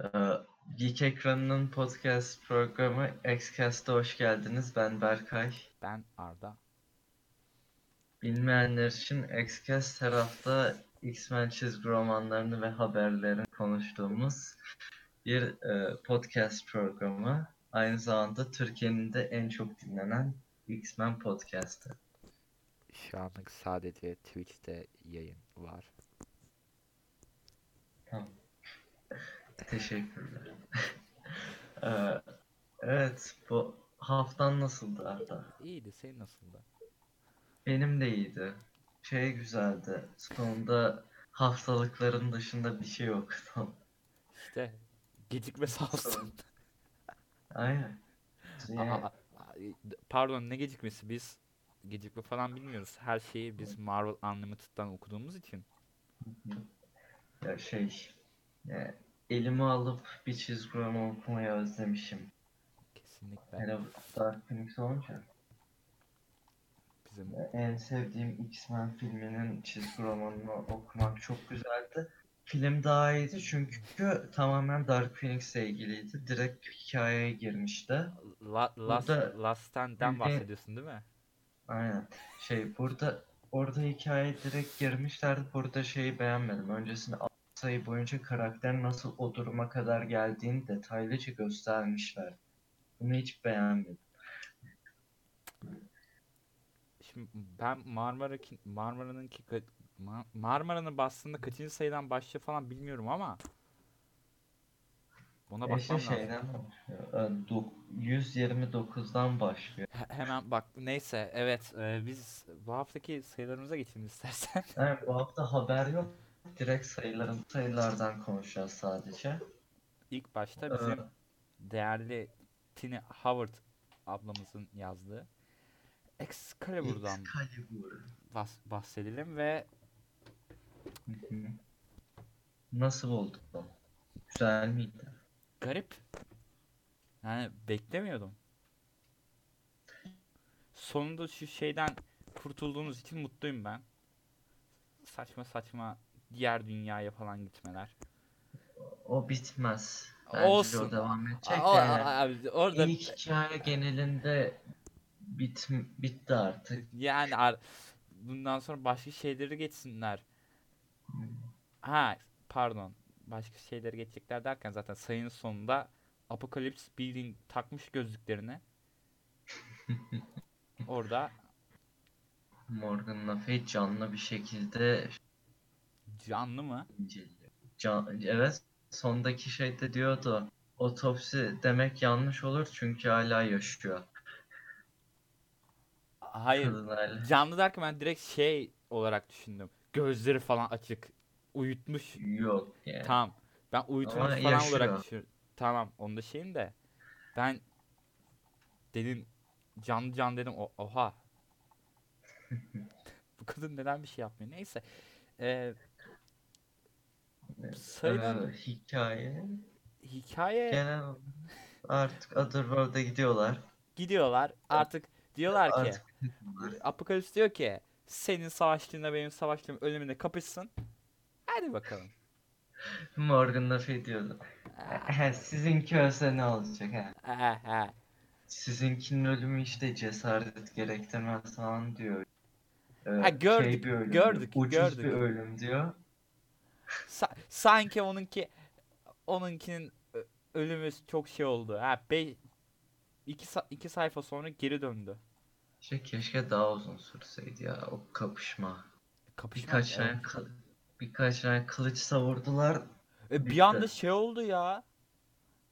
Ee, Geek Ekranı'nın podcast programı Xcast'a hoş geldiniz. Ben Berkay. Ben Arda. Bilmeyenler için Xcast her hafta X-Men çizgi romanlarını ve haberlerini konuştuğumuz bir e, podcast programı. Aynı zamanda Türkiye'nin de en çok dinlenen X-Men podcastı. Şu anlık sadece Twitch'te yayın var. Tamam. Teşekkürler. Ee, evet, bu haftan nasıldı Arda? İyiydi, senin nasıldı? Benim de iyiydi. Şey güzeldi. Sonunda haftalıkların dışında bir şey yok. İşte gecikme olsun. Aynen. Yani, aa, aa, Pardon ne gecikmesi? Biz gecikme falan bilmiyoruz. Her şeyi biz Marvel Unlimited'dan okuduğumuz için. ya şey, ya elime alıp bir çizgi roman okumayı özlemişim. Kesinlikle Hele Dark Phoenix olunca. bizim En sevdiğim X-Men filminin çizgi romanını okumak çok güzeldi. Film daha iyiydi çünkü tamamen Dark Phoenix'le ilgiliydi. Direkt hikayeye girmişti. La, Last, Burada Last Stand'den bahsediyorsun değil mi? Aynen. Şey burada orada hikaye direkt girmişlerdi. Burada şeyi beğenmedim. Öncesinde altı sayı boyunca karakterin nasıl o duruma kadar geldiğini detaylıca göstermişler. Bunu hiç beğenmedim. Şimdi ben Marmara Marmara'nın ki Marmara'nın bastığında kaçıncı sayıdan başlıyor falan bilmiyorum ama ona Eşi bakmam lazım. şeyden başlıyor. Ee, dok- 129'dan başlıyor. He- hemen bak neyse evet e, biz bu haftaki sayılarımıza geçelim istersen. Yani bu hafta haber yok. Direkt sayıların sayılardan konuşacağız sadece. İlk başta Ee, bizim değerli Tini Howard ablamızın yazdığı Excalibur'dan Excalibur. bahs- bahsedelim ve. Nasıl buldun? Güzel miydi? garip. Yani beklemiyordum. Sonunda şu şeyden kurtulduğumuz için mutluyum ben. Saçma saçma diğer dünyaya falan gitmeler. O bitmez. Bence Olsun. o devam edecek. Yani aa, abi, orada ilk hikaye genelinde bit, bitti artık. yani ar- bundan sonra başka şeyleri geçsinler. Ha pardon. Başka şeyleri geçecekler derken zaten sayının sonunda Apocalypse bildiğin takmış gözlüklerini. Orada Morgan Le Fay canlı bir şekilde canlı mı? inceliyor. Can, evet sondaki şeyde diyordu. Otopsi demek yanlış olur çünkü hala yaşıyor. Hayır. Canlı derken ben direkt şey olarak düşündüm. Gözleri falan açık. Uyutmuş. Yok yani. Tamam. Ben uyutmuş Ama falan yaşıyor. olarak düşünüyorum. Tamam. Onda şeyim de. Ben dedim canlı can dedim. Oha. Bu kadın neden bir şey yapmıyor? Neyse. Ee, sayının Ee, hikaye hikaye genel artık Otherworld'a gidiyorlar. gidiyorlar. Artık diyorlar ki Artık Apokalips diyor ki senin savaştığında benim savaştığım ölümüne kapışsın. Hadi bakalım. Morgan Le Fay diyordu. "He, Sizinki ölse ne olacak ha? Ha, ha. Sizinkinin ölümü işte cesaret gerektirmez falan diyor. Ee, Ha, gördük, şey bir ölüm gördük, diyor, ucuz gördük. bir ölüm diyor. Sa- sanki onunki onunkinin ölümü çok şey oldu. Ha, be iki, sa- iki sayfa sonra geri döndü. İşte keşke daha uzun sürseydi ya o kapışma. Kapışma. Birkaç evet. tane kıl- birkaç tane kılıç savurdular. E, bir bitti. anda şey oldu ya.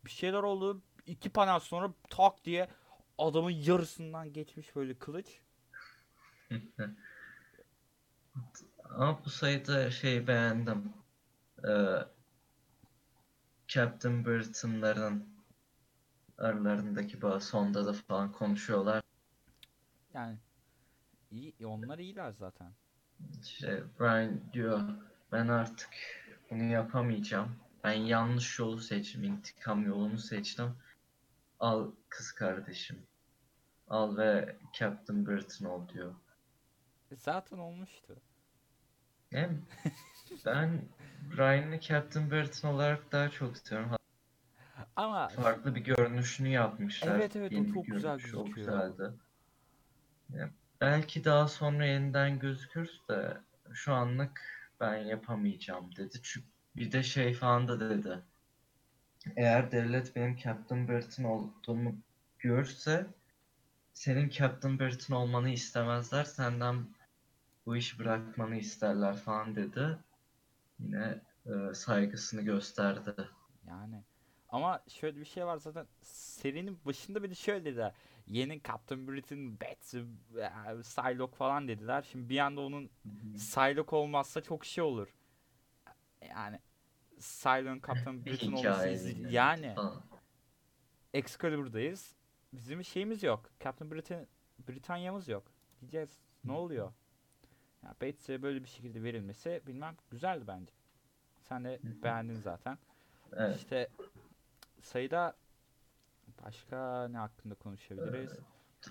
Bir şeyler oldu. İki panel sonra tak diye adamın yarısından geçmiş böyle kılıç. Ama bu sayıda şey beğendim. Ee, Captain Britain'ların aralarındaki bağ sonda da falan konuşuyorlar. Yani iyi onlar iyiler zaten. İşte Brian diyor ben artık bunu yapamayacağım. Ben yanlış yolu seçtim. intikam yolunu seçtim. Al kız kardeşim. Al ve Captain Britain ol diyor. E, Zaten olmuştu. Hem ben Ryan'ı Captain Britain olarak daha çok istiyorum. Ama farklı bir görünüşünü yapmışlar. Evet, evet, o Yeni bir çok güzel o gözüküyor. güzeldi. Ya, belki daha sonra yeniden gözükür de şu anlık ben yapamayacağım dedi. Çünkü bir de şey falan da dedi. Eğer devlet benim Captain Britain olduğumu görse senin Captain Britain olmanı istemezler. Senden bu işi bırakmanı isterler falan dedi. Yine e, saygısını gösterdi. yani ama şöyle bir şey var zaten serinin başında bir de şöyle dediler. Yeni Captain Britain, Betsy, e, Psylocke falan dediler. Şimdi bir anda onun Psylocke olmazsa çok şey olur. Yani Psylocke Captain Britain olması hikaye izle- yine yani. Excalibur'dayız. Bizim şeyimiz yok. Captain Britain Britanya'mız yok. Diyeceğiz ne oluyor? Ya Bates'e böyle bir şekilde verilmesi bilmem güzeldi bence. Sen de beğendin zaten. Evet. İşte sayıda başka ne hakkında konuşabiliriz?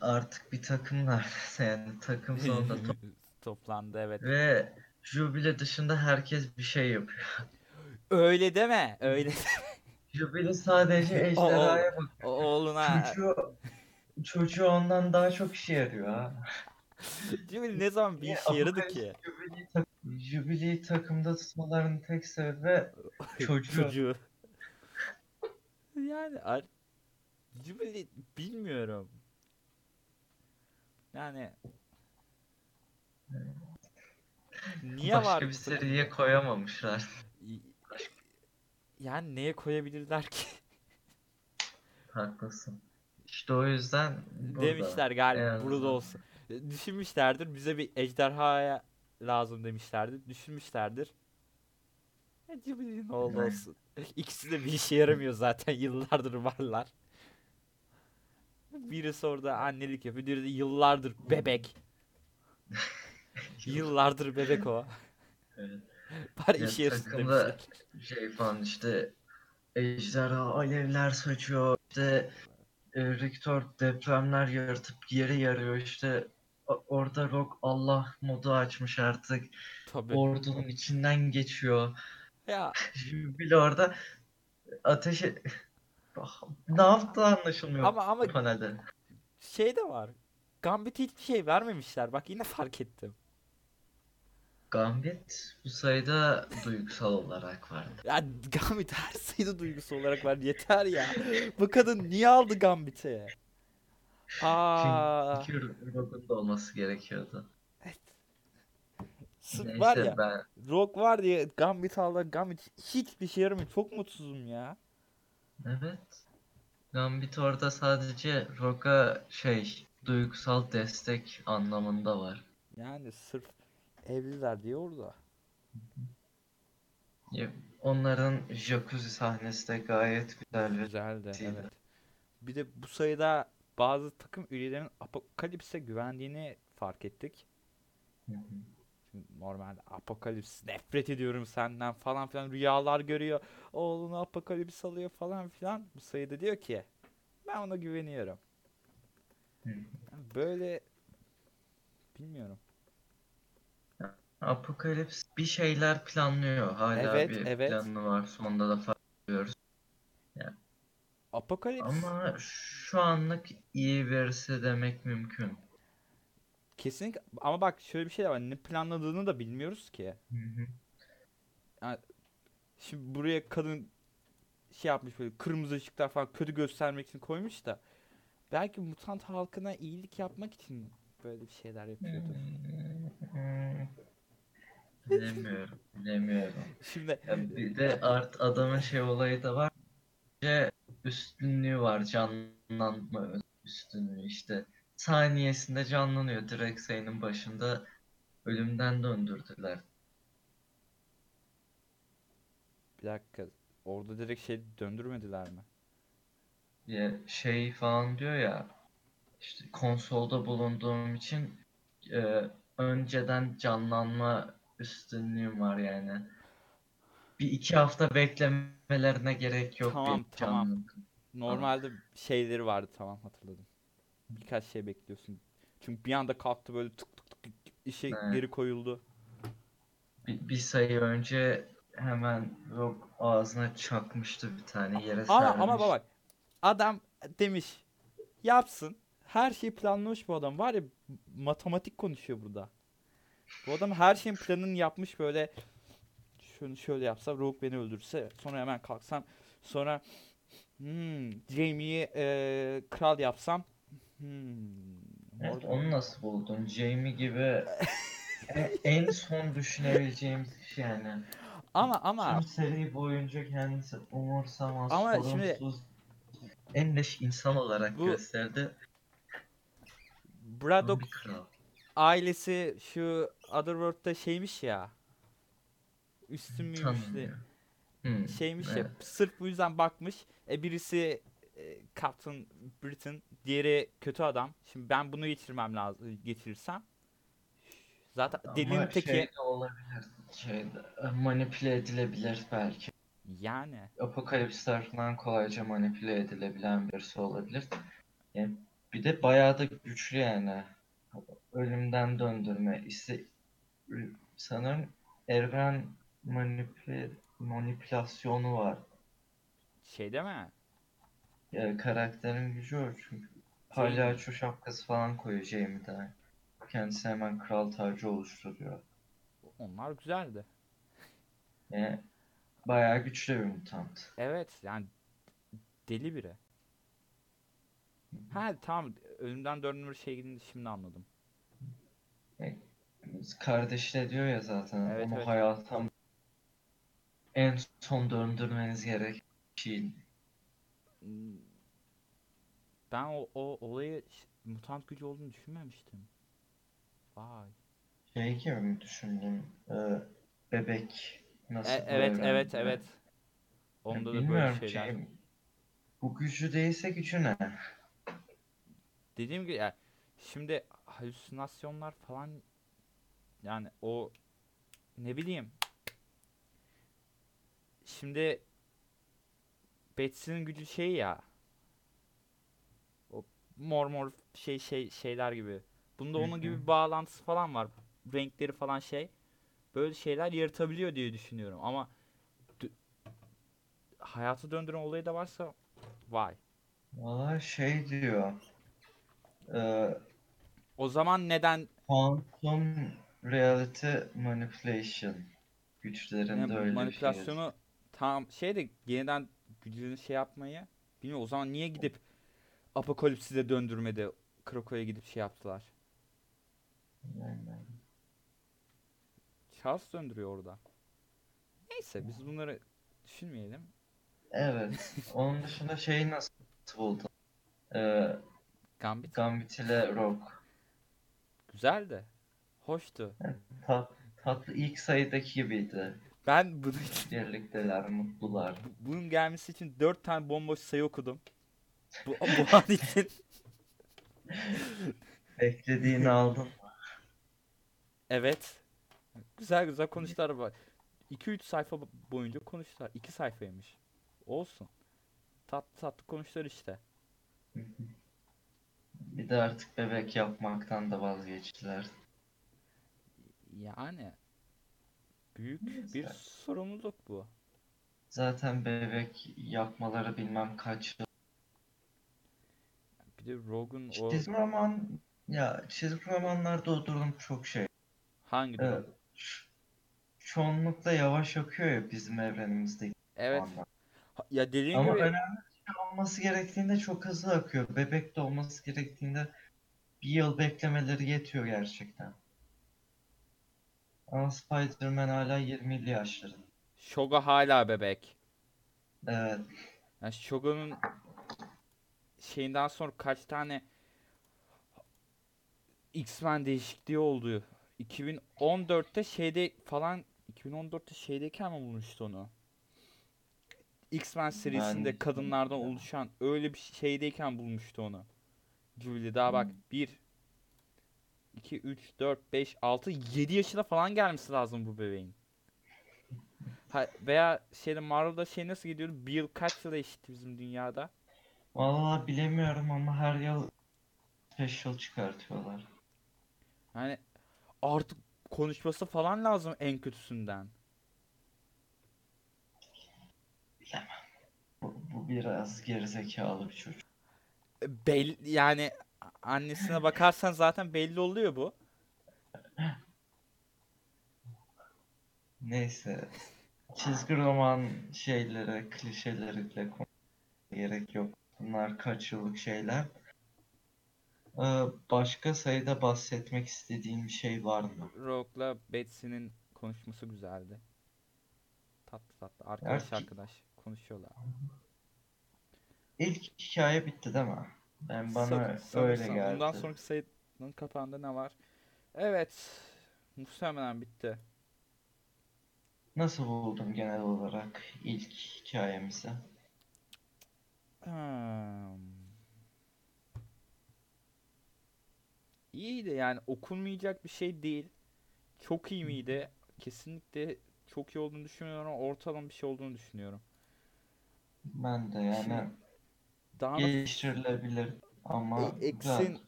Artık bir takımlar. Yani takım sonunda top- Toplandı evet. ve Jubile dışında herkes bir şey yapıyor. Öyle deme. Öyle. Jubile sadece ejderhaya bak. O oğluna Çocuğu, çocuğu ondan daha çok işe yarıyor ha. Cemil ne zaman bir işe yaradı ki? Jubilee'yi tak- Jubilee'yi takımda tutmalarının tek sebebi çocuğu. Çocuğu. yani ar- Jubilee bilmiyorum. Yani Niye başka var bir seriye koyamamışlar. Yani neye koyabilirler ki? Haklısın. İşte o yüzden burada. Demişler galiba burada olsun. Düşünmüşlerdir bize bir ejderhaya lazım demişlerdir. Düşünmüşlerdir. E, oğlu Yani. olsun. İkisi de bir işe yaramıyor zaten yıllardır varlar. Birisi orada annelik yapıyor, diğeri de yıllardır bebek. Yıllardır bebek o. Evet. Bari Ya iş yarısın takımda demişler. şey falan işte ejderha alevler saçıyor işte e, Riktor depremler yaratıp yeri yarıyor işte orada Rock Allah modu açmış artık Tabii. ordunun içinden geçiyor Ya Jubile orada ateşi ne yaptığı anlaşılmıyor ama ama panelde şey de var. Gambit'e hiçbir şey vermemişler. Bak yine fark ettim. Gambit bu sayıda duygusal olarak vardı Ya Gambit her sayıda duygusu olarak var. Yeter ya. Bu kadın niye aldı Gambit'i? Aa, çünkü Rock'un da olması gerekiyordu sırf neyse var ya. ben Rock var diye Gambit aldı. Gambit hiçbir şey yaramıyor. Çok mutsuzum ya. Evet. Gambit orada sadece Rock'a şey duygusal destek anlamında var. Yani sırf evliler diye orada. Ya, Onların jacuzzi sahnesi de gayet güzel Güzeldi Güzeldi. evet. Bir de bu sayıda bazı takım üyelerinin Apokalips'e güvendiğini fark ettik. Hı normalde Apokalips nefret ediyorum senden falan filan rüyalar görüyor. Oğlunu Apokalips alıyor falan filan. Bu sayıda diyor ki ben ona güveniyorum. Hı. Böyle bilmiyorum. Apokalips bir şeyler planlıyor. Hala Evet, bir evet. planı var. Sonunda da fark ediyoruz. Apokalips Ama şu anlık iyi birisi demek mümkün. kesinlikle ama bak şöyle bir şey de var. Ne planladığını da bilmiyoruz ki. Hı hı. Şimdi buraya kadın şey yapmış böyle kırmızı ışıklar falan kötü göstermek için koymuş da belki mutant halkına iyilik yapmak için böyle bir şeyler yapıyordur. Hmm. Bilemiyorum. Bilemiyorum. Şimdi Ya bir de art adamın şey olayı da var. Üstünlüğü var. Canlanma üstünlüğü işte. Saniyesinde canlanıyor. Direkt sayının başında ölümden döndürdüler. bir dakika orada direkt şey döndürmediler mi? Ya şey falan diyor ya işte konsolda bulunduğum için e, önceden canlanma üstünlüğüm var yani. Bir iki hafta beklemelerine gerek yok Tamam, tamam. Normalde şeyleri vardı tamam hatırladım. Birkaç şey bekliyorsun. Çünkü bir anda kalktı böyle tık tık tık işe Evet. geri koyuldu. Bir, bir sayı önce hemen Rogue ağzına çakmıştı bir tane yere Ama sermiş. ama bak adam demiş yapsın. Her şeyi planlamış bu adam. Var ya matematik konuşuyor burada. Bu adam her şeyin planını yapmış böyle şunu şöyle yapsam Rogue beni öldürse sonra hemen kalksam sonra hmm, Jamie'yi eee, kral yapsam hmm, Evet, onu nasıl buldun? Jamie gibi en, en son düşünebileceğimiz kişi yani. ama ama Tüm seri boyunca kendisi umursamaz, Ama şimdi- sorumsuz, en leş insan olarak Bu- gösterdi. Braddock. Ailesi şu Otherworld'da şeymiş ya üstün müymüş de Tanımıyor. Hmm, şeymiş ya evet. sırf bu yüzden bakmış. E birisi e, Captain Britain, diğeri kötü adam. Şimdi ben bunu geçirmem lazım geçirirsem. Zaten delinin Ama teki şey de olabilir. Şeyde, manipüle edilebilir belki. yani Apokalips tarafından kolayca manipüle edilebilen birisi olabilir. Yani bir de bayağı da güçlü yani. Ölümden döndürme. İşte sanırım evren manipüle, manipülasyonu var. şey değil mi? Yani karakterin gücü o çünkü. Palyaço şapkası falan koyuyor Jamie'den. Kendisi hemen kral tacı oluşturuyor. Onlar güzeldi. Yani bayağı güçlü bir mutant. Evet yani deli biri. Ha tamam ölümden döndürme şey gidince şimdi anladım. Kardeşine diyor ya zaten Evet, onu evet. hayata en son döndürmeniz gereken şey. Ben o, o olayı mutant gücü olduğunu düşünmemiştim. Vay. Şey gibi mi düşündün? Ee, bebek nasıl E- bu evet evrende? evet evet. Ya Onda da böyle bilmiyorum şeyler. şey, bu gücü değilse gücü ne? Dediğim gibi yani şimdi halüsinasyonlar falan yani o ne bileyim şimdi Betsy'nin gücü şey ya o mor mor şey şey şeyler gibi. Bunda onun gibi bir bağlantısı falan var. Renkleri falan şey. Böyle şeyler yaratabiliyor diye düşünüyorum ama hayata döndüren olayı da varsa vay. Valla şey diyor. O zaman neden Quantum Reality Manipulation güçlerinde Yani öyle bir şey manipülasyonu tam şey de yeniden gücünü şey yapmayı bilmiyorum o zaman niye gidip Apokalips'i de döndürmedi Krako'ya gidip şey yaptılar. Yani. Charles döndürüyor orada. Neyse biz bunları düşünmeyelim. Evet. Onun dışında şeyi nasıl buldun? Ee, Gambit Gambit ile Rogue. güzeldi. Hoştu. Tat, tatlı ilk sayıdaki gibiydi. Ben bunu için, Birlikteler, mutlular. bu- bunun gelmesi için 4 tane bomboş sayı okudum. Bu, bu an için Beklediğini aldın. evet. Güzel güzel konuştular var. 2-3 sayfa boyunca konuştular. 2 sayfaymış. Olsun. Tatlı tatlı konuştular işte. Bir de artık bebek yapmaktan da vazgeçtiler. Yani büyük bir Neyse. sorumluluk bu. Zaten bebek yapmaları bilmem kaç yıl. Bir de Rogan o Çizgi roman ya çizgi romanlarda o durum çok şey. hangi Evet. ç- Çoğunlukla yavaş akıyor ya bizim evrenimizdeki Evet. romanlar. Ya dediğim Ama gibi önemli bir olması gerektiğinde çok hızlı akıyor. Bebek de olması gerektiğinde bir yıl beklemeleri yetiyor gerçekten. Ama Spider-Man hala 20'li yaşlarında. Shoga hala bebek. Evet. Yani Shoga'nın şeyinden sonra kaç tane X-Men değişikliği oldu. 2014'te şeyde falan 2014'te şeydeyken mi bulmuştu onu? X-Men serisinde Ben- kadınlardan oluşan öyle bir şeydeyken bulmuştu onu. Jubilee daha bak 1 2 3 4 5 6 7 yaşına falan gelmesi lazım bu bebeğin. Ha, veya şeyde Marvel'da şey nasıl gidiyordu? Bir yıl kaç yıla eşitti bizim dünyada? Vallahi bilemiyorum ama her yıl special çıkartıyorlar. Yani artık konuşması falan lazım en kötüsünden. Bu biraz gerizekalı bir çocuk. Belli yani annesine bakarsan zaten belli oluyor bu. Neyse. Çizgi roman şeylere, klişeleriyle gerek yok. Bunlar kaç yıllık şeyler. Ee, başka sayıda bahsetmek istediğim bir şey var mı? Rogue'la Betsy'nin konuşması güzeldi. Tatlı tatlı. Arkadaş Gerçi- arkadaş konuşuyorlar. İlk hikaye bitti değil mi? Ben bana San- öyle geldi. Bundan sonraki sayının kapağında ne var? Evet. Muhtemelen bitti. Nasıl buldun genel olarak ilk hikayemizi? Hmm. İyiydi yani okunmayacak bir şey değil. Çok iyi miydi? Kesinlikle çok iyi olduğunu düşünmüyorum ama ortalama bir şey olduğunu düşünüyorum. Ben de yani Daha geliştirilebilir ama E-. X'in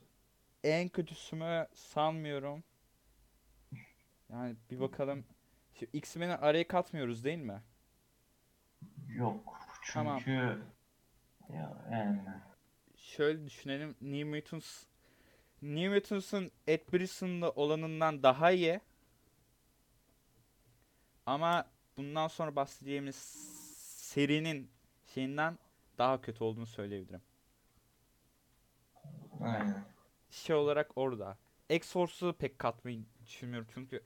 en kötüsü mü sanmıyorum. Yani bir bakalım. Şu X-Men'i araya katmıyoruz değil mi? Yok Tamam. çünkü ya yani Şöyle düşünelim. New Mutants New Mutants'ın Ed Brisson'lı olanından daha iyi. Ama bundan sonra bahsedeceğimiz serinin şeyinden daha kötü olduğunu söyleyebilirim. aynen. Şey olarak orada. X-Force'u pek katmayı düşünmüyorum çünkü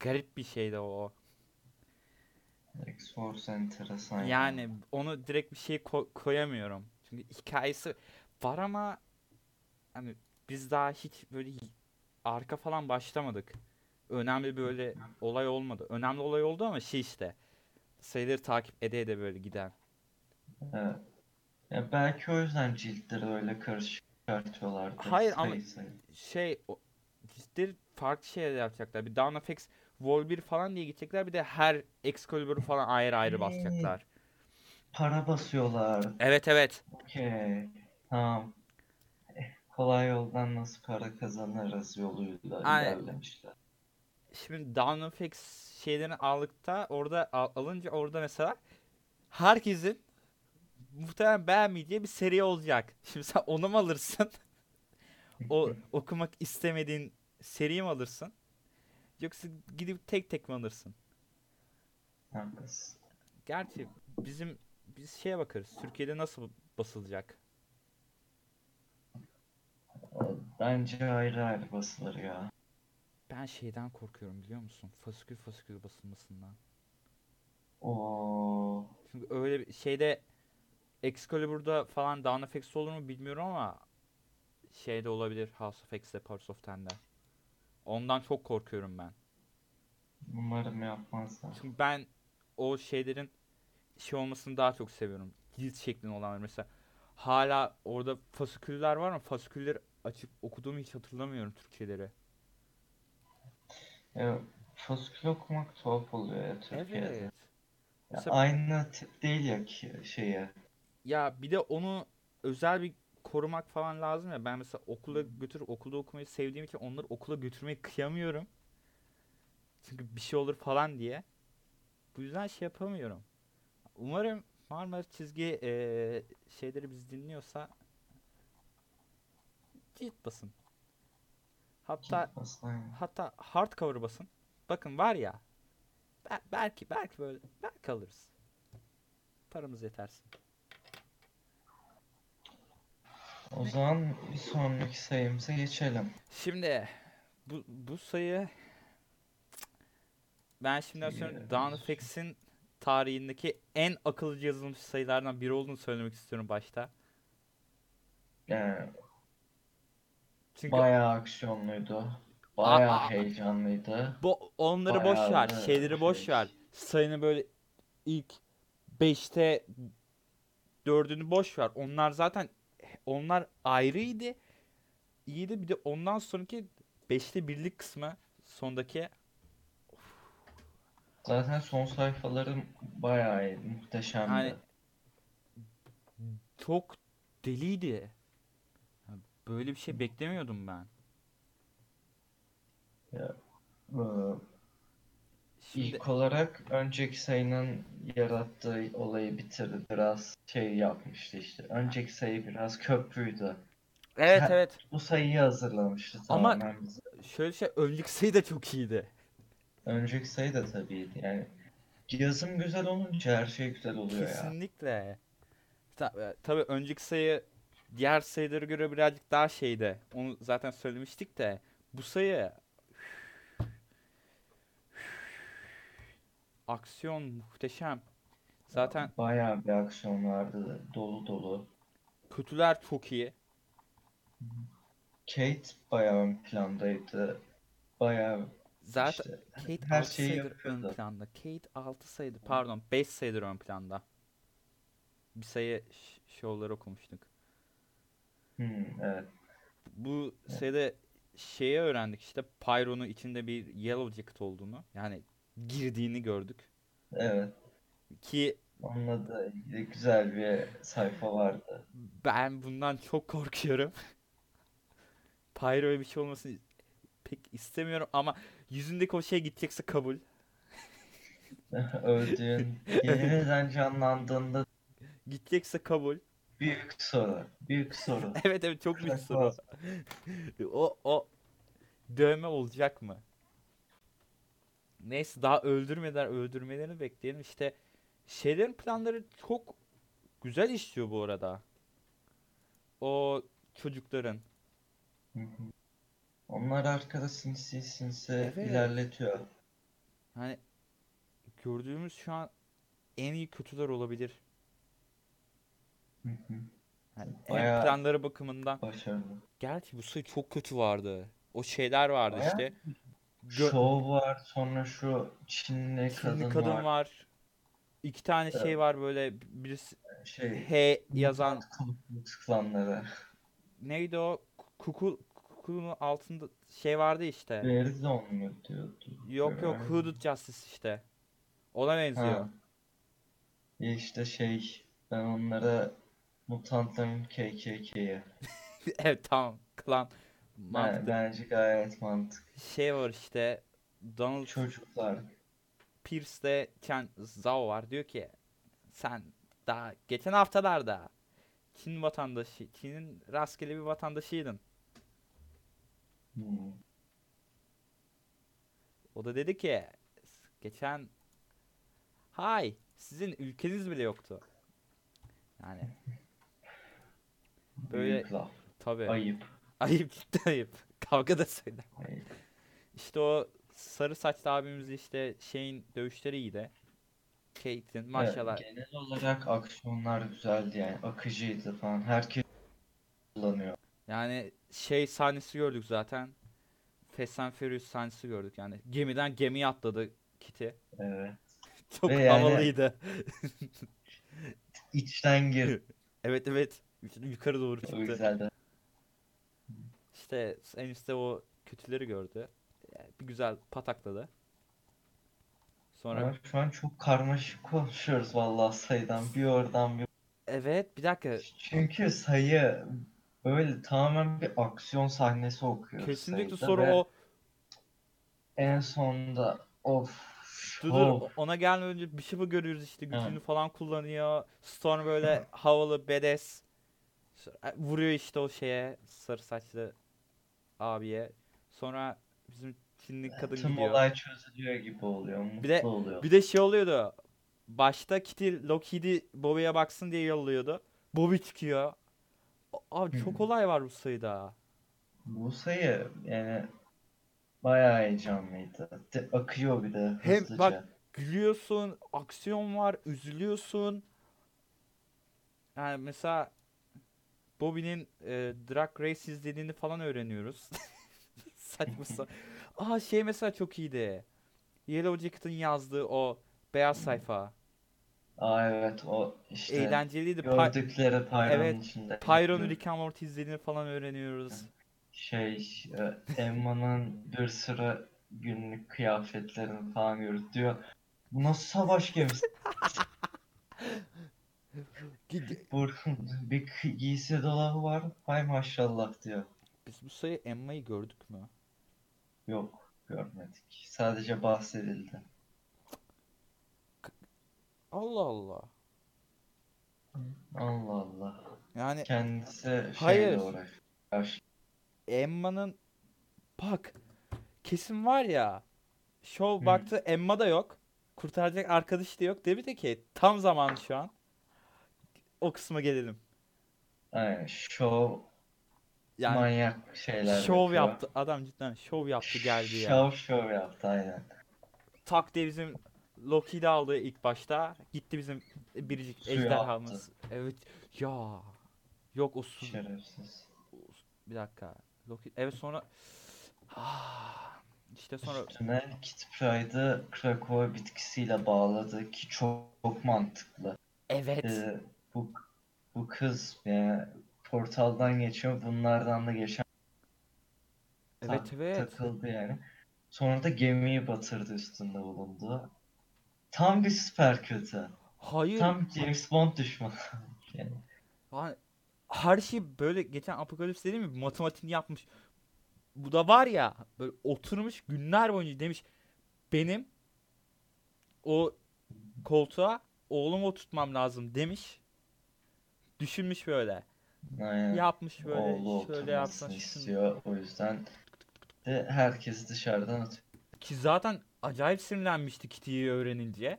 garip bir şeydi o. X-Force enteresan Yani onu direkt bir şey ko- koyamıyorum. Çünkü hikayesi var ama hani biz daha hiç böyle arka falan başlamadık. Önemli böyle olay olmadı. Önemli olay oldu ama şey işte sayıları takip ede ede böyle giden. Evet. Ya belki o yüzden ciltleri öyle karışık çıkartıyorlardı. Hayır ama-. Şey ciddi farklı şeyler yapacaklar. Bir Dawn of X Vol 1 falan diye gidecekler. Bir de her Excalibur'u falan ayrı ayrı Hmm. basacaklar. Para basıyorlar. Evet evet. Okey. Tamam. Eh, Kolay yoldan nasıl para kazanırız yoluyla Aynen. ilerlemişler. Şimdi Dawn of X şeylerini aldıkta orada al- alınca orada mesela herkesin muhtemelen beğenmeyeceği bir seri olacak. Şimdi sen onu mu alırsın? o okumak istemediğin seriyi mi alırsın? Yoksa gidip tek tek mi alırsın? Haklısın. Gerçi bizim biz şeye bakarız. Türkiye'de nasıl basılacak? Bence ayrı ayrı basılır ya. Ben şeyden korkuyorum biliyor musun? Fasikül fasikül basılmasından. O Çünkü öyle bir şeyde Excalibur'da falan Dawn of X olur mu bilmiyorum ama şeyde olabilir House of X'de Parts of Ten'de. Ondan çok korkuyorum ben. umarım yapmazlar. Çünkü ben o şeylerin şey olmasını daha çok seviyorum. Cilt şeklinde olanlar mesela. Hala orada fasiküller var ama fasikülleri açıp okuduğumu hiç hatırlamıyorum Türkçeleri. Ya, fasikül okumak tuhaf oluyor ya Türkiye'de. Evet. Ya, Mesela- aynı tip değil ya ki şeye. Ya bir de onu özel bir korumak falan lazım ya. Ben mesela okula götürüp okulda okumayı sevdiğim için onları okula götürmeyi kıyamıyorum. Çünkü bir şey olur falan diye. Bu yüzden şey yapamıyorum. Umarım Marmara çizgi eee, şeyleri biz dinliyorsa cilt basın. Hatta hatta hardcover basın. Bakın var ya be- belki belki böyle belki alırız. Paramız yetersin. O zaman bir sonraki sayımıza geçelim. Şimdi bu bu sayı ben şimdiden Yes. Dawn of X'in tarihindeki en akıllıca yazılmış sayılardan biri olduğunu söylemek istiyorum başta. Yani Çünkü bayağı aksiyonluydu. Bayağı Aa, heyecanlıydı. bu onları boş ver, şeyleri boş şey. ver. Sayını böyle ilk 5'te 4'ünü boş ver. Onlar zaten onlar ayrıydı. İyiydi. Bir de ondan sonraki 5'te birlik kısmı sondaki Zaten son sayfaları bayağı iyi, muhteşemdi. Yani çok deliydi. Ya Böyle bir şey beklemiyordum ben. Ee, Şimdi İlk olarak önceki sayının yarattığı olayı bitirdi. Biraz şey yapmıştı işte. Önceki sayı biraz köprüydü. evet Ha- evet. Bu sayıyı hazırlamıştı Ama- tamamen bize. Şöyle şey önceki sayı da çok iyiydi. Önceki sayı da tabiydi yani. Yazım güzel olunca her şey güzel oluyor ya. Kesinlikle. E, tabii önceki sayı diğer sayılara göre birazcık daha şeydi. Onu zaten söylemiştik de bu sayı aksiyon muhteşem. Zaten Bayağı bir aksiyon vardı. Dolu dolu. kötüler çok iyi. Kate bayağı ön plandaydı. Bayağı Zaten işte Kate her 6 şeyi sayıdır ön yapıyordu. planda. Kate 6 sayıdır. Pardon 5 sayıdır ön planda. Bir sayı ş- şovları okumuştuk. Hmm, evet. Bu sayıda şeyi öğrendik işte Pyro'nun içinde bir Yellow Jacket olduğunu. Yani girdiğini gördük. Evet. Ki Onunla da ilgili güzel bir sayfa vardı. ben bundan çok korkuyorum. Pyro'ya bir şey olmasını pek istemiyorum ama yüzündeki o şey gidecekse kabul. Öldüğün, yeniden canlandığında Gidecekse kabul. büyük soru. Büyük soru. Evet evet çok büyük soru. O o dövme olacak mı? Neyse daha öldürmeden öldürmelerini bekleyelim. İşte şeylerin planları çok güzel işliyor bu arada. O çocukların. Hı hı. Onlar arkada sinsi sinsi Evet. ilerletiyor. Hani gördüğümüz şu an en iyi kötüler olabilir. Hı. Yani en planları bakımından. Başarılı. Gerçi bu sayı çok kötü vardı. O şeyler vardı Bayağı işte. Gö- Show var, sonra şu Çinli Çinli kadın, kadın var. var. İki tane şey Evet. var böyle birisi Şey, H yazan kulüp klanları. neydi o? Kuku kukunun altında şey vardı işte. Verizon mu diyordu? Yok yok. Hooded Justice işte. Ona benziyor. Ha. Ya işte şey, ben onlara mutantların KKK'ye. evet tamam. Klan mantıklı. bence gayet mantıklı. Şey var işte Donald Çocuklar. Pierce'de Chen Zhao var. Diyor ki sen daha geçen haftalarda Çin vatandaşı, Çin'in rastgele bir vatandaşıydın. Hmm. O da dedi ki geçen hay sizin ülkeniz bile yoktu. Yani Böyle- tabii Ayıp. Ayıp cidden ayıp. Kavga da. Ayıp. İşte o sarı saçlı abimiz işte şeyin dövüşleri iyiydi. Kate'in maşallah. Evet, genel olarak aksiyonlar güzeldi yani akıcıydı falan. Herkes kullanıyor. Yani şey sahnesi gördük zaten. Fast and Furious sahnesi gördük yani. Gemiden gemiye atladı Kitty. Evet. Çok Ve yani- havalıydı. İçten gir. Evet evet. Yukarı doğru çıktı. güzeldi. İşte en üstte o kötüleri gördü. Yani bir güzel patakladı. Sonra Ama şu an çok karmaşık konuşuyoruz vallahi sayıdan. Bir oradan bir evet bir dakika. Çünkü sayı böyle tamamen bir aksiyon sahnesi okuyor Kesinlikle sayıda ve o en sonunda of dur dur ona gelmeden önce bir şey görüyoruz işte gücünü falan kullanıyor. Storm böyle havalı badass Sonra vuruyor işte o şeye sarı saçlı abiye. Sonra bizim Çinli kadın Tüm gidiyor. olay çözülüyor gibi oluyor. Mutlu Bir de- oluyor. Bir de şey oluyordu. Başta Kitty Lockheed'i Bobby'ye baksın diye yolluyordu. Bobby çıkıyor. Abi çok Hı. olay var bu sayıda. Bu sayı yani bayağı heyecanlıydı. De- akıyor bir de Hem hızlıca. bak- Gülüyorsun, aksiyon var, üzülüyorsun. Yani mesela Bobby'nin e, Drag Race izlediğini falan öğreniyoruz. Saçma sa- Aa şey mesela çok iyiydi. Yellow Jacket'ın yazdığı o beyaz sayfa. Aa evet o işte Eğlenceliydi. Gördükleri Pyro'nun Evet, içinde. Pyro'nun Rick and Morty izlediğini falan öğreniyoruz. Şey e, Emma'nın bir sürü günlük kıyafetlerini falan görüyoruz diyor. Bu nasıl savaş gemisi? Bu bir giysi dolabı var. Hay maşallah diyor. Biz bu sayı Emma'yı gördük mü? Yok görmedik. Sadece bahsedildi. Allah Allah. Allah Allah. Yani Kendisi şeyle Hayır. uğraşıyor. Emma'nın bak kesin var ya Show baktı Emma da yok. Kurtaracak arkadaş da yok. Dedi ki tam zamanı şu an. O kısma gelelim. Aynen. Şov Yani manyak şeyler şov yapıyor. yaptı. Adam cidden şov yaptı geldi ya. Şov şov yaptı aynen. Tak diye bizim Loki'yi de aldı ilk başta. Gitti bizim biricik Suya ejderhamız. Evet. Ya. Yok o su. Şerefsiz. Bir dakika. Loki. Evet sonra Ah, işte sonra Üstüne Kit Pryde'ı Krakow bitkisiyle bağladı ki çok, çok mantıklı. evet. Ee, bu bu kız yani portaldan geçiyor bunlardan da geçen Evet tak- evet. takıldı yani. Sonra da gemiyi batırdı üstünde bulunduğu. Tam bir süper kötü. Hayır. Tam James Bond düşmanı. yani. Lan her şey böyle geçen Apokalips dediğim gibi matematiğini yapmış. Bu da var ya böyle oturmuş günler boyunca demiş benim o koltuğa oğlumu oturtmam lazım demiş. Düşünmüş böyle. Aynen. Yapmış böyle Oğlu şöyle yapmış. istiyor. O yüzden de herkes dışarıdan atıyor. Ki zaten acayip sinirlenmişti Kitty'yi öğrenince.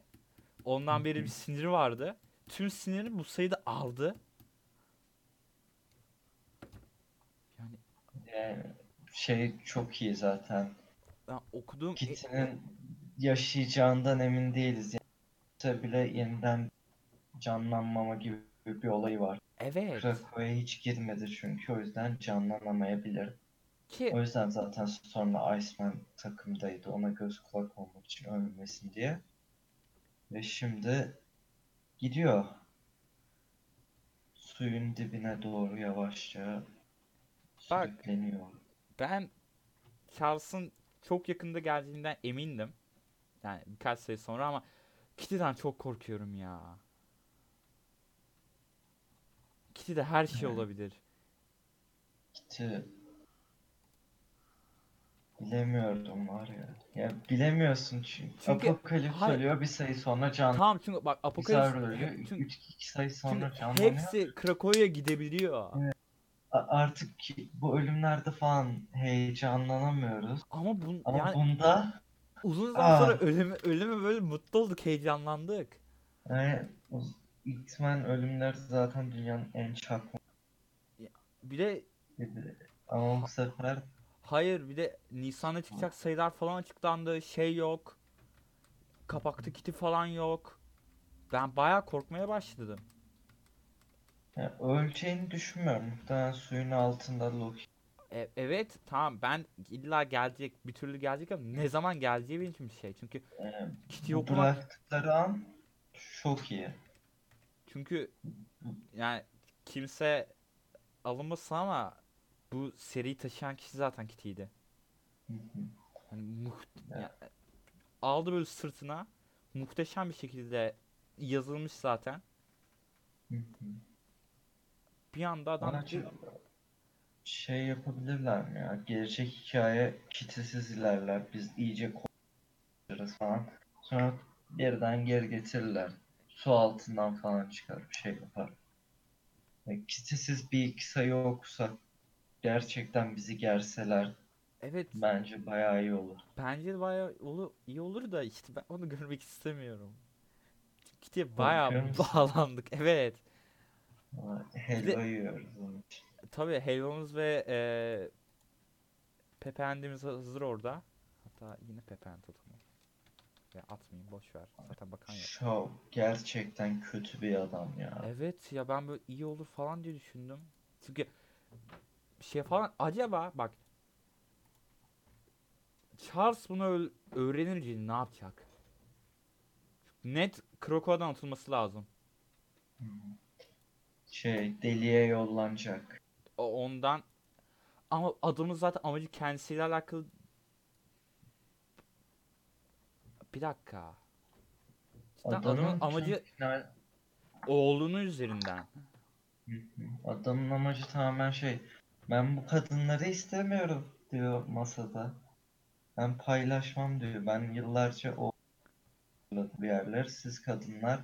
Ondan beri bir siniri vardı. Tüm sinirini bu sayıda aldı. Yani Yani şey çok iyi zaten. ben okuduğum e- Kitty'nin yaşayacağından emin değiliz. Yani bile yeniden canlanmama gibi bir olayı var. evet Krakow'a hiç girmedi çünkü o yüzden canlanamayabilir. ki O yüzden zaten sonra Iceman takımdaydı ona göz kulak olmak için ölmesin diye. Ve şimdi gidiyor. Suyun dibine doğru yavaşça Bak. sürükleniyor. Ben Charles'ın çok yakında geldiğinden emindim. Yani birkaç sayı sonra ama Kitty'den çok korkuyorum ya. Kitty'de her şey Evet. olabilir. Kitty bilemiyorum var ya. Ya bilemiyorsun çünkü. Çünkü- Apokalips hayır. ölüyor bir sayı sonra can. Tamam çünkü bak Apokalips ölüyor. çünkü, 3 2 sayı sonra canlanıyor. hepsi Krakow'ya gidebiliyor. A- Artık bu ölümlerde falan heyecanlanamıyoruz. Ama bun Ama yani bunda uzun zaman sonra Aa. ölüme, ölüme böyle mutlu olduk, heyecanlandık. o X-Men ölümleri zaten dünyanın en çakma. Bir de Ama bu sefer hayır bir de Nisan'da çıkacak sayılar falan açıklandı. Şey yok. Kapakta Kitty falan yok. Ben bayağı korkmaya başladım. yani öleceğini düşünmüyorum. Muhtemelen suyun altında Loki. E- evet tamam ben illa gelecek bir türlü gelecek ama ne zaman geleceği benim için bir şey. Çünkü Kitty'yi bu okumak bıraktıkları an çok iyi. Çünkü yani kimse alınmasın ama bu seriyi taşıyan kişi zaten Kitty'ydi. Hani muht- Evet. ya- aldı böyle sırtına muhteşem bir şekilde yazılmış zaten. Bir anda adam Bana şey yapabilirler mi ya? Gelecek hikaye kitisiz ilerler. Biz iyice korkarız falan. Sonra birden geri getirirler. Su altından falan çıkar bir şey yapar. Yani kitisiz bir iki sayı okusak gerçekten bizi gerseler evet bence bayağı iyi olur. bence bayağı olur, iyi olur da işte ben onu görmek istemiyorum. Kitty'ye bayağı bağlandık. Evet. Helva yiyoruz onun için. Tabii helvamız ve eee pependimiz hazır orada. Hatta yine pepend atalım. Ya atmayayım boş ver. Zaten bakan yok. Shaw gerçekten kötü bir adam ya. Evet ya ben böyle iyi olur falan diye düşündüm. Çünkü şey falan acaba bak Charles bunu öğrenince ne yapacak? Net Krakova'dan atılması lazım. Şey deliye yollanacak. O ondan ama adamın zaten amacı kendisiyle alakalı bir dakika. Cidden adamın amacı final oğlunun üzerinden. Adamın amacı tamamen şey. Ben bu kadınları istemiyorum diyor masada. Ben paylaşmam diyor. Ben yıllarca o bir yerler. Siz kadınlar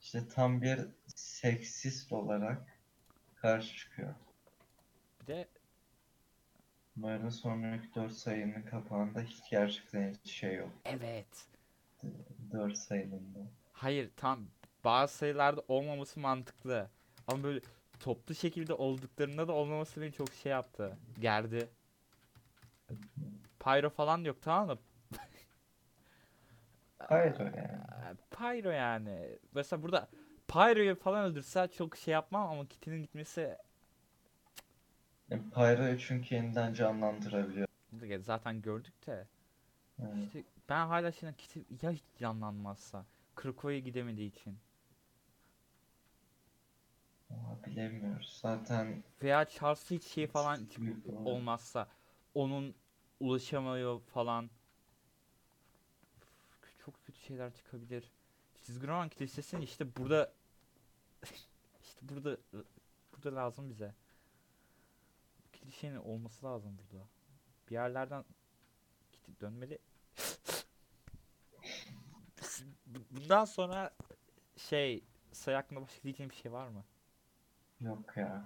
işte tam bir seksist olarak karşı çıkıyor. Bir de Umarım sonraki 4 sayının kapağında hiç gerçekten hiç şey yok. evet. 4 sayılında. Hayır tam bazı sayılarda olmaması mantıklı. Ama böyle toplu şekilde olduklarında da olmaması beni çok şey yaptı. Gerdi. Pyro falan yok tamam mı? Hayır yani. Pyro yani. Mesela burada Pyro'yu falan öldürse çok şey yapmam ama Kitty'nin gitmesi Pyro'yu çünkü yeniden canlandırabiliyor. zaten gördük de. Evet. İşte ben hala şimdi Kitty ya hiç canlanmazsa. Krakova'ya gidemediği için. Ama bilemiyoruz. Zaten Veya Charles hiç şey falan olmazsa. Onun ulaşamıyor falan. Çok kötü şeyler çıkabilir. Çizgi roman kitlesinin işte burada işte burada burada lazım bize. Klişenin olması lazım burada. Bir yerlerden Kitty dönmeli. Bundan sonra şey say hakkında başka diyeceğim bir şey var mı? yok ya.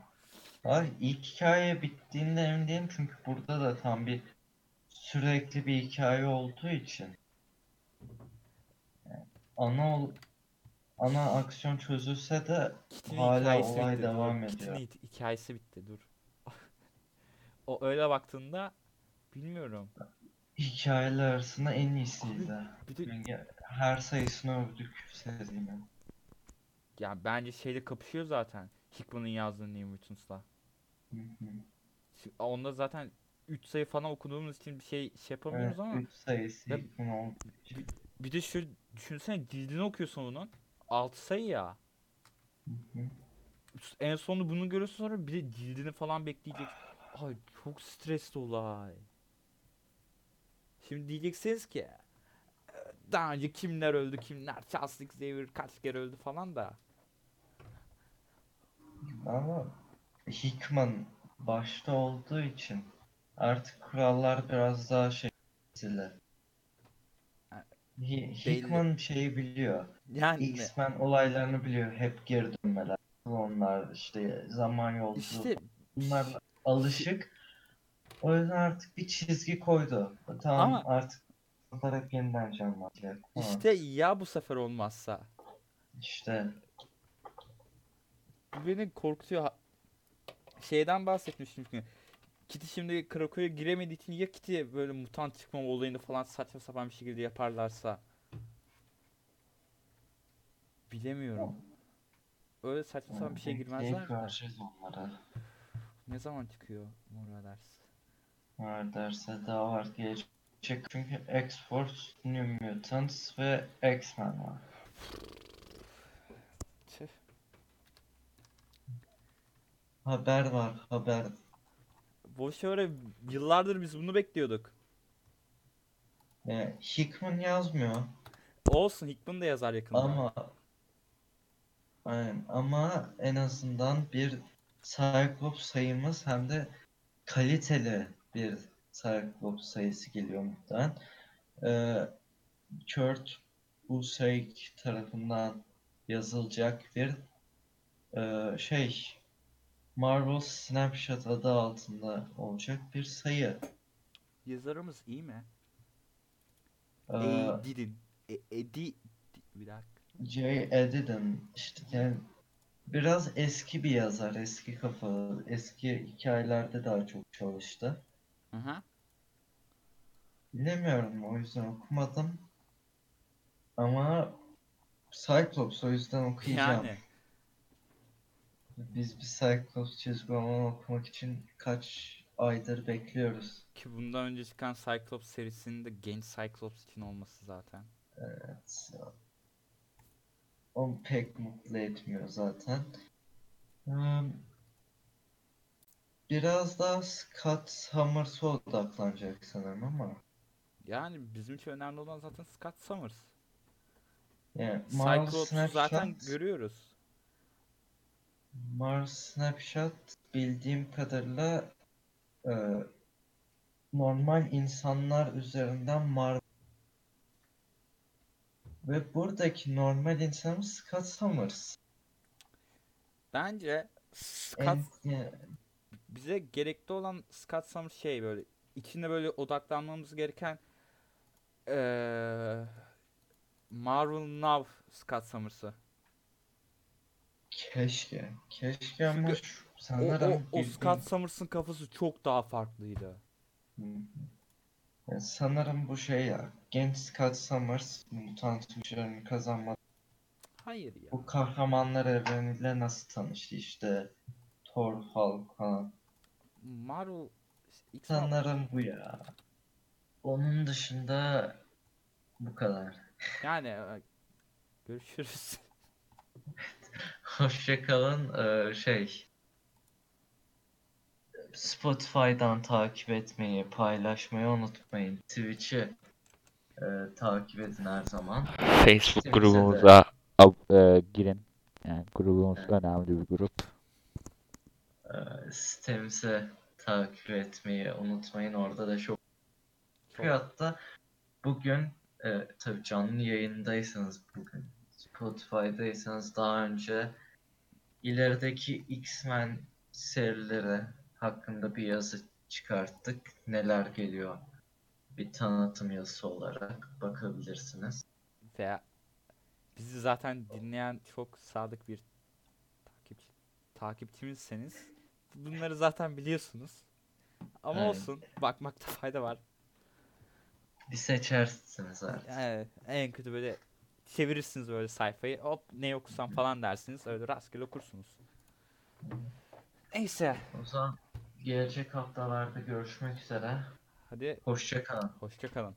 Ay ilk hikaye bittiğinde emin değilim çünkü burada da tam bir sürekli bir hikaye olduğu için yani ana ol ana aksiyon çözülse de Kitty'nin hala olay bitti, devam ediyor. hi- hikayesi bitti dur. O öyle baktığında bilmiyorum. Hikayeler arasında en iyisiydi. Bir de her sayısını övdük serinin. ya bence şeyle kapışıyor zaten. Hickman'ın yazdığı New Mutants'la. Onda zaten 3 sayı falan okuduğumuz için bir şey şey yapamıyoruz Evet, ama üç sayısı Ya- için. bir de şu düşünsene cildini okuyorsun onun. 6 sayı ya. Hı hı. En sonunda bunu görüyorsun sonra bir de cildini falan bekleyecek. Ay çok stresli olay. Şimdi diyeceksiniz ki "E, daha önce kimler öldü kimler Charles Xavier kaç kere öldü falan da. Ama Hickman başta olduğu için artık kurallar biraz daha şey Hickman şeyi biliyor. Yani X-Men olaylarını biliyor. Hep geri dönmeler. Klonlar işte zaman yolculuğu. işte Bunlar alışık. O yüzden artık bir çizgi koydu. Tamam Ama- artık olarak yeniden canlanacak. Ama işte ya bu sefer olmazsa. işte Bu beni korkutuyor. Şeyden bahsetmiştim çünkü. Kitty şimdi Krakow'a giremediği için ya Kitty böyle mutant çıkma olayını falan saçma sapan bir şekilde yaparlarsa. Bilemiyorum. Öyle saçma sapan bir şey girmezler mi? onları. Ne zaman çıkıyor Mor ders? Var derse daha var gelecek. Çünkü X-Force, New Mutants ve X-Men var. Tüh. Haber var haber. Boş ver yıllardır biz bunu bekliyorduk. Yani Hickman yazmıyor Olsun Hickman da yazar yakında. ama Aynen. ama en azından bir Cyclops sayımız hem de kaliteli bir Cyclops sayısı geliyor muhtemelen. Ee, Kurt Busiek tarafından yazılacak bir e, şey Marvel Snapshot adı altında olacak bir sayı. Yazarımız iyi mi? Ee, E didin. E, Edi bir dakika. Jay Edidin işte yani biraz eski bir yazar, eski kafalı, eski hikayelerde daha çok çalıştı. Hı hı. Bilemiyorum o yüzden okumadım. Ama Cyclops o yüzden okuyacağım. Yani Biz bir Cyclops çizgi roman okumak için kaç aydır bekliyoruz. ki bundan önce çıkan Cyclops serisinin de genç Cyclops için olması zaten. Evet. O pek mutlu etmiyor zaten. Biraz daha Scott Summers'a odaklanacak sanırım ama. Yani bizim için önemli olan zaten Scott Summers. Yani Cyclops'u zaten görüyoruz. Marvel Snapshot bildiğim kadarıyla eee, normal insanlar üzerinden Marvel Ve buradaki normal insanımız Scott Summers. Bence Scott ya- bize gerekli olan Scott Summers şey böyle içinde böyle odaklanmamız gereken eee Marvel Now Scott Summers'ı. keşke. Keşke ama Çünkü O, o, o Scott Summers'ın kafası çok daha farklıydı. Hı Ya sanırım bu şey ya. Genç Scott Summers mutant güçlerini kazanmadı. Hayır ya. Bu kahramanlar evreniyle nasıl tanıştı işte. Thor, Hulk falan. Marvel Sanırım bu ya. Onun dışında bu kadar. yani e, görüşürüz. Hoşçakalın. Ee, şey Spotify'dan takip etmeyi, paylaşmayı unutmayın. Twitch'i e, takip edin her zaman. Facebook Sitemize de- grubumuza ab- e, girin. Yani grubumuz Evet. önemli bir grup. E, sitemizi takip etmeyi unutmayın. Orada da çok Çok- Hatta bugün e, tabii canlı yayındaysanız bugün Spotify'daysanız daha önce ilerideki X-Men serileri hakkında bir yazı çıkarttık. Neler geliyor? Bir tanıtım yazısı olarak bakabilirsiniz. Veya bizi zaten dinleyen çok sadık bir takipçi, takipçimizseniz bunları zaten biliyorsunuz. Ama Evet. olsun bakmakta fayda var. Bir seçersiniz artık. Yani en kötü böyle çevirirsiniz böyle sayfayı hop ne okusam falan dersiniz öyle rastgele okursunuz. Neyse O zaman gelecek haftalarda görüşmek üzere. hadi Hoşça kalın. hoşça kalın.